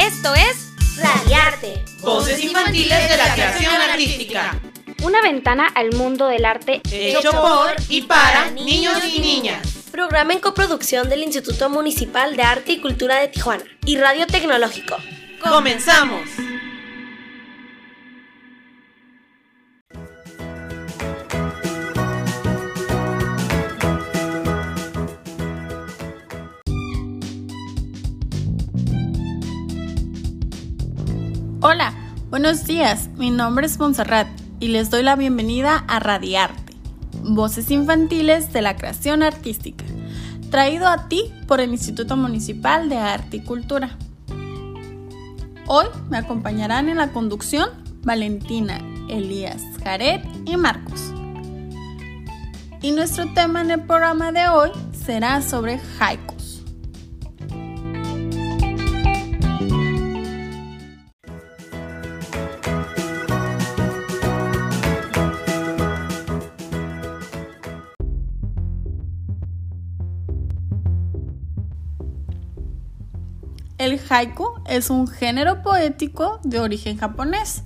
Esto es Radiarte. Voces infantiles de la creación artística. Una ventana al mundo del arte hecho por y para niños y niñas. Programa en coproducción del Instituto Municipal de Arte y Cultura de Tijuana y Radio Tecnológico. ¡Comenzamos! Buenos días. Mi nombre es Montserrat y les doy la bienvenida a Radiarte, Voces Infantiles de la Creación Artística, traído a ti por el Instituto Municipal de Arte y Cultura. Hoy me acompañarán en la conducción Valentina, Elías, Jared y Marcos. Y nuestro tema en el programa de hoy será sobre haiku. El haiku es un género poético de origen japonés.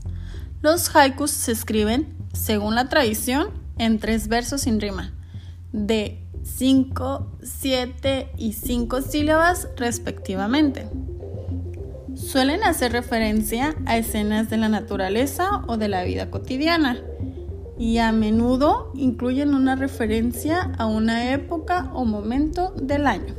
Los haikus se escriben, según la tradición, en tres versos sin rima, de 5, 7 y 5 sílabas respectivamente. Suelen hacer referencia a escenas de la naturaleza o de la vida cotidiana y a menudo incluyen una referencia a una época o momento del año.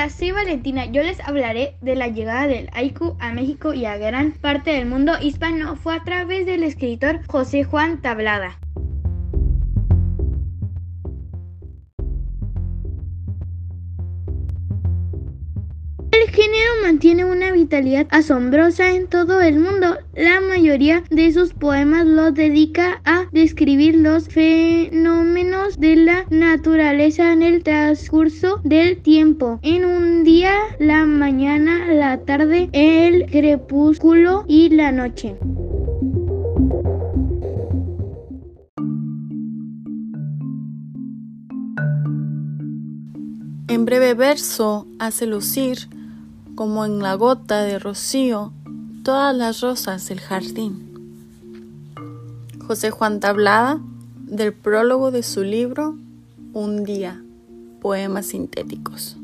Hola, soy Valentina. Yo les hablaré de la llegada del haiku a México y a gran parte del mundo hispano. Fue a través del escritor José Juan Tablada. Género mantiene una vitalidad asombrosa en todo el mundo. La mayoría de sus poemas los dedica a describir los fenómenos de la naturaleza en el transcurso del tiempo. En un día, la mañana, la tarde, el crepúsculo y la noche. En breve verso hace lucir como en la gota de rocío, todas las rosas del jardín. José Juan Tablada, del prólogo de su libro Un día, poemas sintéticos.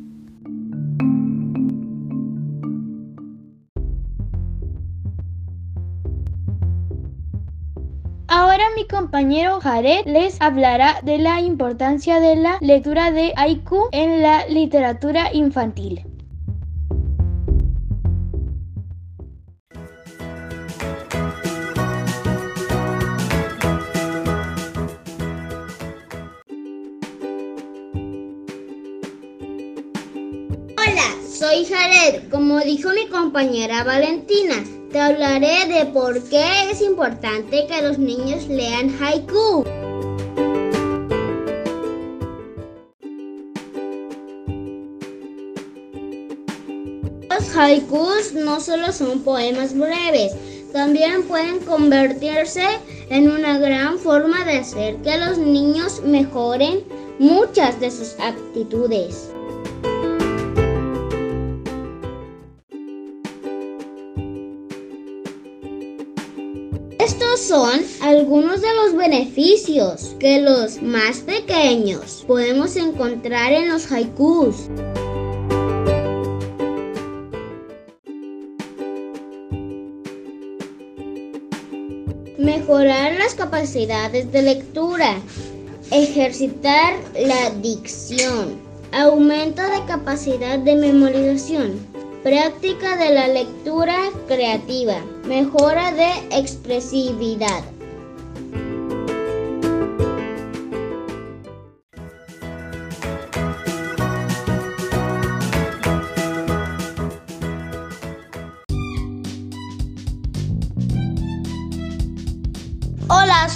Ahora mi compañero Jared les hablará de la importancia de la lectura de haiku en la literatura infantil. Soy Jared. Como dijo mi compañera Valentina, te hablaré de por qué es importante que los niños lean haiku. Los haikus no solo son poemas breves, también pueden convertirse en una gran forma de hacer que los niños mejoren muchas de sus aptitudes. Estos son algunos de los beneficios que los más pequeños podemos encontrar en los haikus. Mejorar las capacidades de lectura, ejercitar la dicción, aumento de capacidad de memorización, práctica de la lectura creativa, mejora de expresividad. Hola,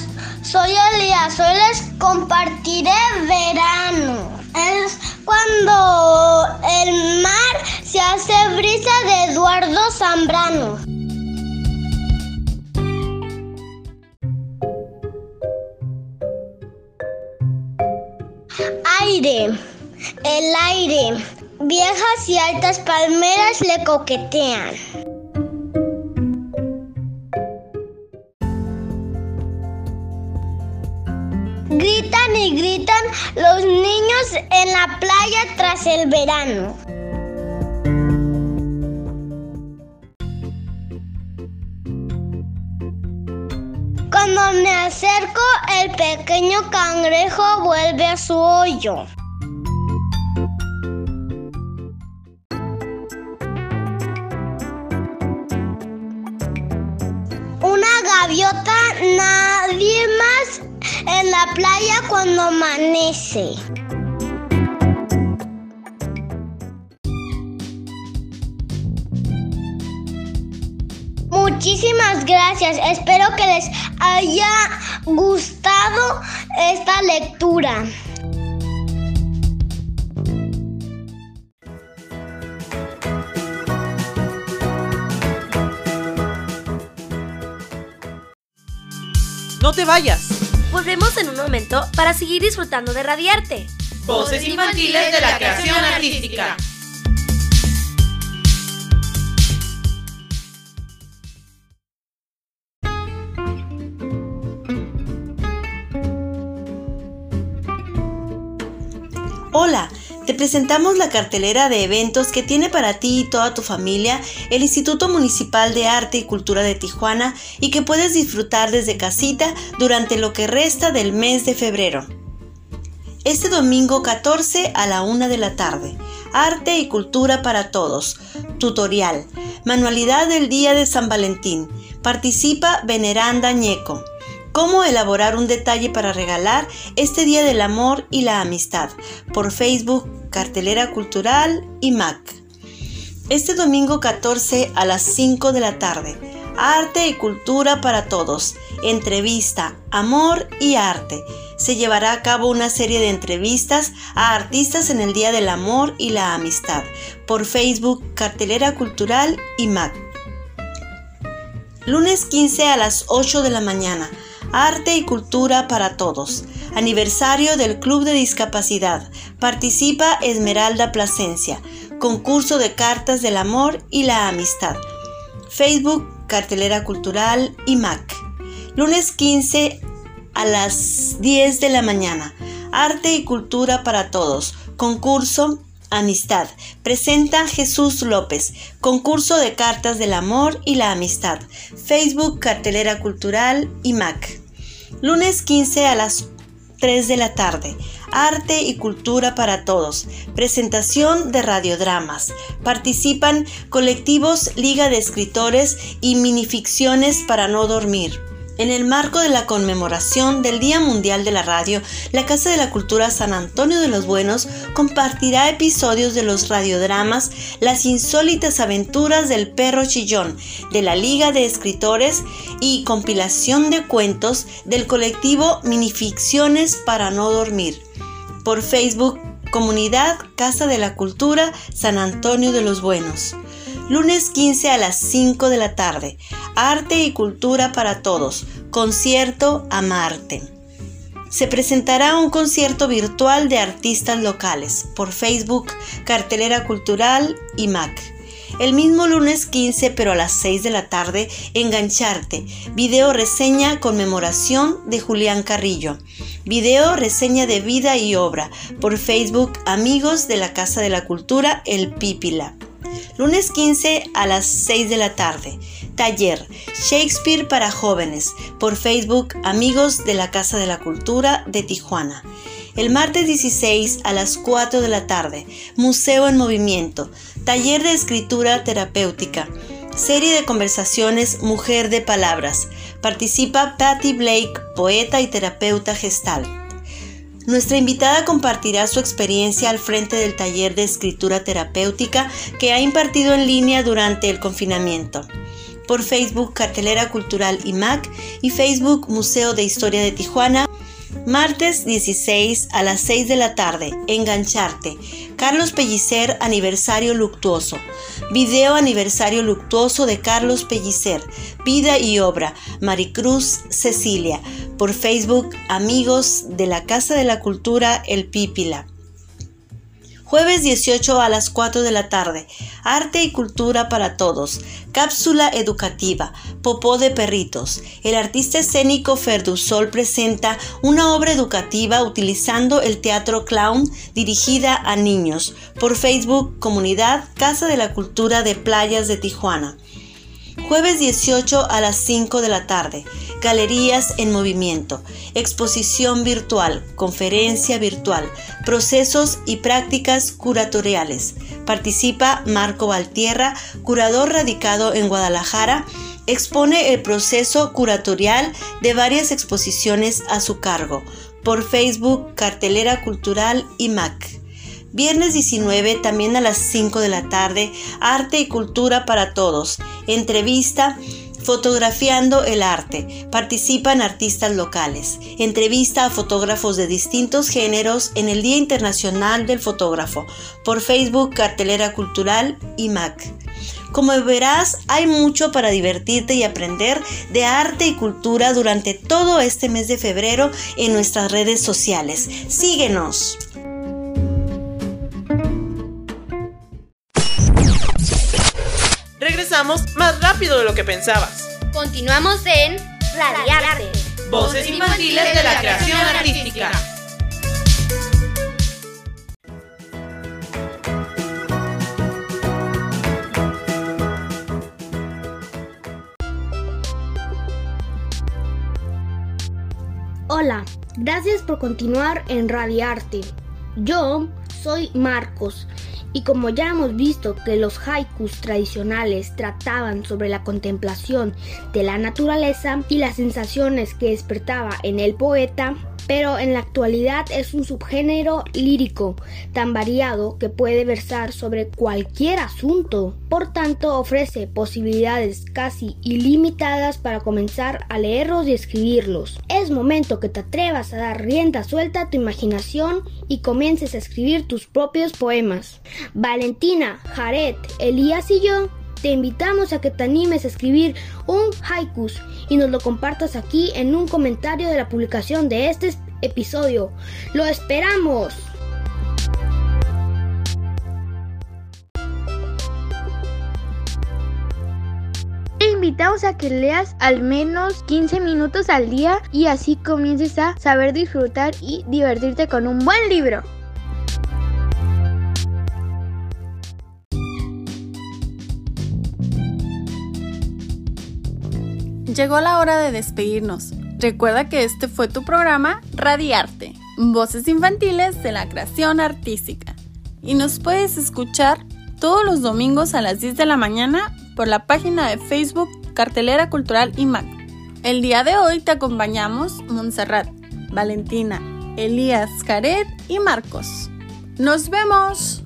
soy Elías. Hoy les compartiré verano. Es cuando el mar se hace brisa de Eduardo Zambrano. El aire. Viejas y altas palmeras le coquetean. Gritan y gritan los niños en la playa tras el verano. Acerco, el pequeño cangrejo vuelve a su hoyo. Una gaviota, nadie más en la playa cuando amanece. Muchísimas gracias. Espero que les haya gustado esta lectura. No te vayas. Volvemos en un momento para seguir disfrutando de Radiarte. Voces infantiles de la creación artística. Hola, te presentamos la cartelera de eventos que tiene para ti y toda tu familia el Instituto Municipal de Arte y Cultura de Tijuana y que puedes disfrutar desde casita durante lo que resta del mes de febrero. Este domingo 14 a la 1 de la tarde, Arte y Cultura para Todos, tutorial, manualidad del Día de San Valentín, participa Veneranda Ñeco. Cómo elaborar un detalle para regalar este Día del Amor y la Amistad por Facebook, Cartelera Cultural y Mac. Este domingo 14 a las 5 de la tarde. Arte y Cultura para Todos. Entrevista, Amor y Arte. Se llevará a cabo una serie de entrevistas a artistas en el Día del Amor y la Amistad por Facebook, Cartelera Cultural y Mac. Lunes 15 a las 8 de la mañana. Arte y Cultura para Todos. Aniversario del Club de Discapacidad. Participa Esmeralda Plasencia. Concurso de cartas del amor y la amistad. Facebook, Cartelera Cultural y Mac. Lunes 15 a las 10 de la mañana. Arte y Cultura para Todos. Concurso Amistad. Presenta Jesús López. Concurso de cartas del amor y la amistad. Facebook, Cartelera Cultural y Mac. Lunes 15 a las 3 de la tarde. Arte y Cultura para Todos. Presentación de radiodramas. Participan colectivos Liga de Escritores y minificciones para no dormir. En el marco de la conmemoración del Día Mundial de la Radio, la Casa de la Cultura San Antonio de los Buenos compartirá episodios de los radiodramas Las insólitas aventuras del perro chillón de la Liga de Escritores y compilación de cuentos del colectivo Minificciones para no dormir. Por Facebook, Comunidad Casa de la Cultura San Antonio de los Buenos. Lunes 15 a las 5 de la tarde. Arte y cultura para todos. Concierto Amarte. Se presentará un concierto virtual de artistas locales por Facebook, Cartelera Cultural y Mac. El mismo lunes 15, pero a las 6 de la tarde, Engancharte, video reseña conmemoración de Julián Carrillo. Video reseña de vida y obra por Facebook Amigos de la Casa de la Cultura El Pípila. Lunes 15 a las 6 de la tarde. Taller Shakespeare para jóvenes por Facebook Amigos de la Casa de la Cultura de Tijuana. El martes 16 a las 4 de la tarde. Museo en Movimiento. Taller de Escritura Terapéutica. Serie de conversaciones Mujer de Palabras. Participa Patty Blake, poeta y terapeuta gestal. Nuestra invitada compartirá su experiencia al frente del taller de escritura terapéutica que ha impartido en línea durante el confinamiento. Por Facebook Cartelera Cultural IMAC y Facebook Museo de Historia de Tijuana, Martes 16 a las 6 de la tarde, Engancharte. Carlos Pellicer, aniversario luctuoso. Video aniversario luctuoso de Carlos Pellicer. Vida y obra. Maricruz Cecilia. Por Facebook, amigos de la Casa de la Cultura El Pípila. Jueves 18 a las 4 de la tarde. Arte y cultura para todos. Cápsula educativa. Popó de perritos. El artista escénico Ferdusol presenta una obra educativa utilizando el teatro clown dirigida a niños. Por Facebook, Comunidad Casa de la Cultura de Playas de Tijuana. Jueves 18 a las 5 de la tarde. Galerías en movimiento. Exposición virtual. Conferencia virtual. Procesos y prácticas curatoriales. Participa Marco Valtierra, curador radicado en Guadalajara. Expone el proceso curatorial de varias exposiciones a su cargo. Por Facebook, Cartelera Cultural y MAC. Viernes 19, también a las 5 de la tarde, Arte y Cultura para Todos. Entrevista Fotografiando el arte. Participan artistas locales. Entrevista a fotógrafos de distintos géneros en el Día Internacional del Fotógrafo. Por Facebook, Cartelera Cultural y MAC. Como verás, hay mucho para divertirte y aprender de arte y cultura durante todo este mes de febrero en nuestras redes sociales. Síguenos. Más rápido de lo que pensabas. Continuamos en Radiarte. Voces infantiles de la creación artística. Hola, gracias por continuar en Radiarte. Yo soy Marcos y como ya hemos visto que los haikus tradicionales trataban sobre la contemplación de la naturaleza y las sensaciones que despertaba en el poeta, pero en la actualidad es un subgénero lírico tan variado que puede versar sobre cualquier asunto. Por tanto, ofrece posibilidades casi ilimitadas para comenzar a leerlos y escribirlos. Es momento que te atrevas a dar rienda suelta a tu imaginación y comiences a escribir tus propios poemas. Valentina, Jared, Elías y yo te invitamos a que te animes a escribir un haikus y nos lo compartas aquí en un comentario de la publicación de este episodio. ¡Lo esperamos! Te invitamos a que leas al menos 15 minutos al día y así comiences a saber disfrutar y divertirte con un buen libro. Llegó la hora de despedirnos. Recuerda que este fue tu programa Radiarte, Voces Infantiles de la Creación Artística. Y nos puedes escuchar todos los domingos a las 10 de la mañana por la página de Facebook Cartelera Cultural IMAC. El día de hoy te acompañamos Montserrat, Valentina, Elías, Caret y Marcos. ¡Nos vemos!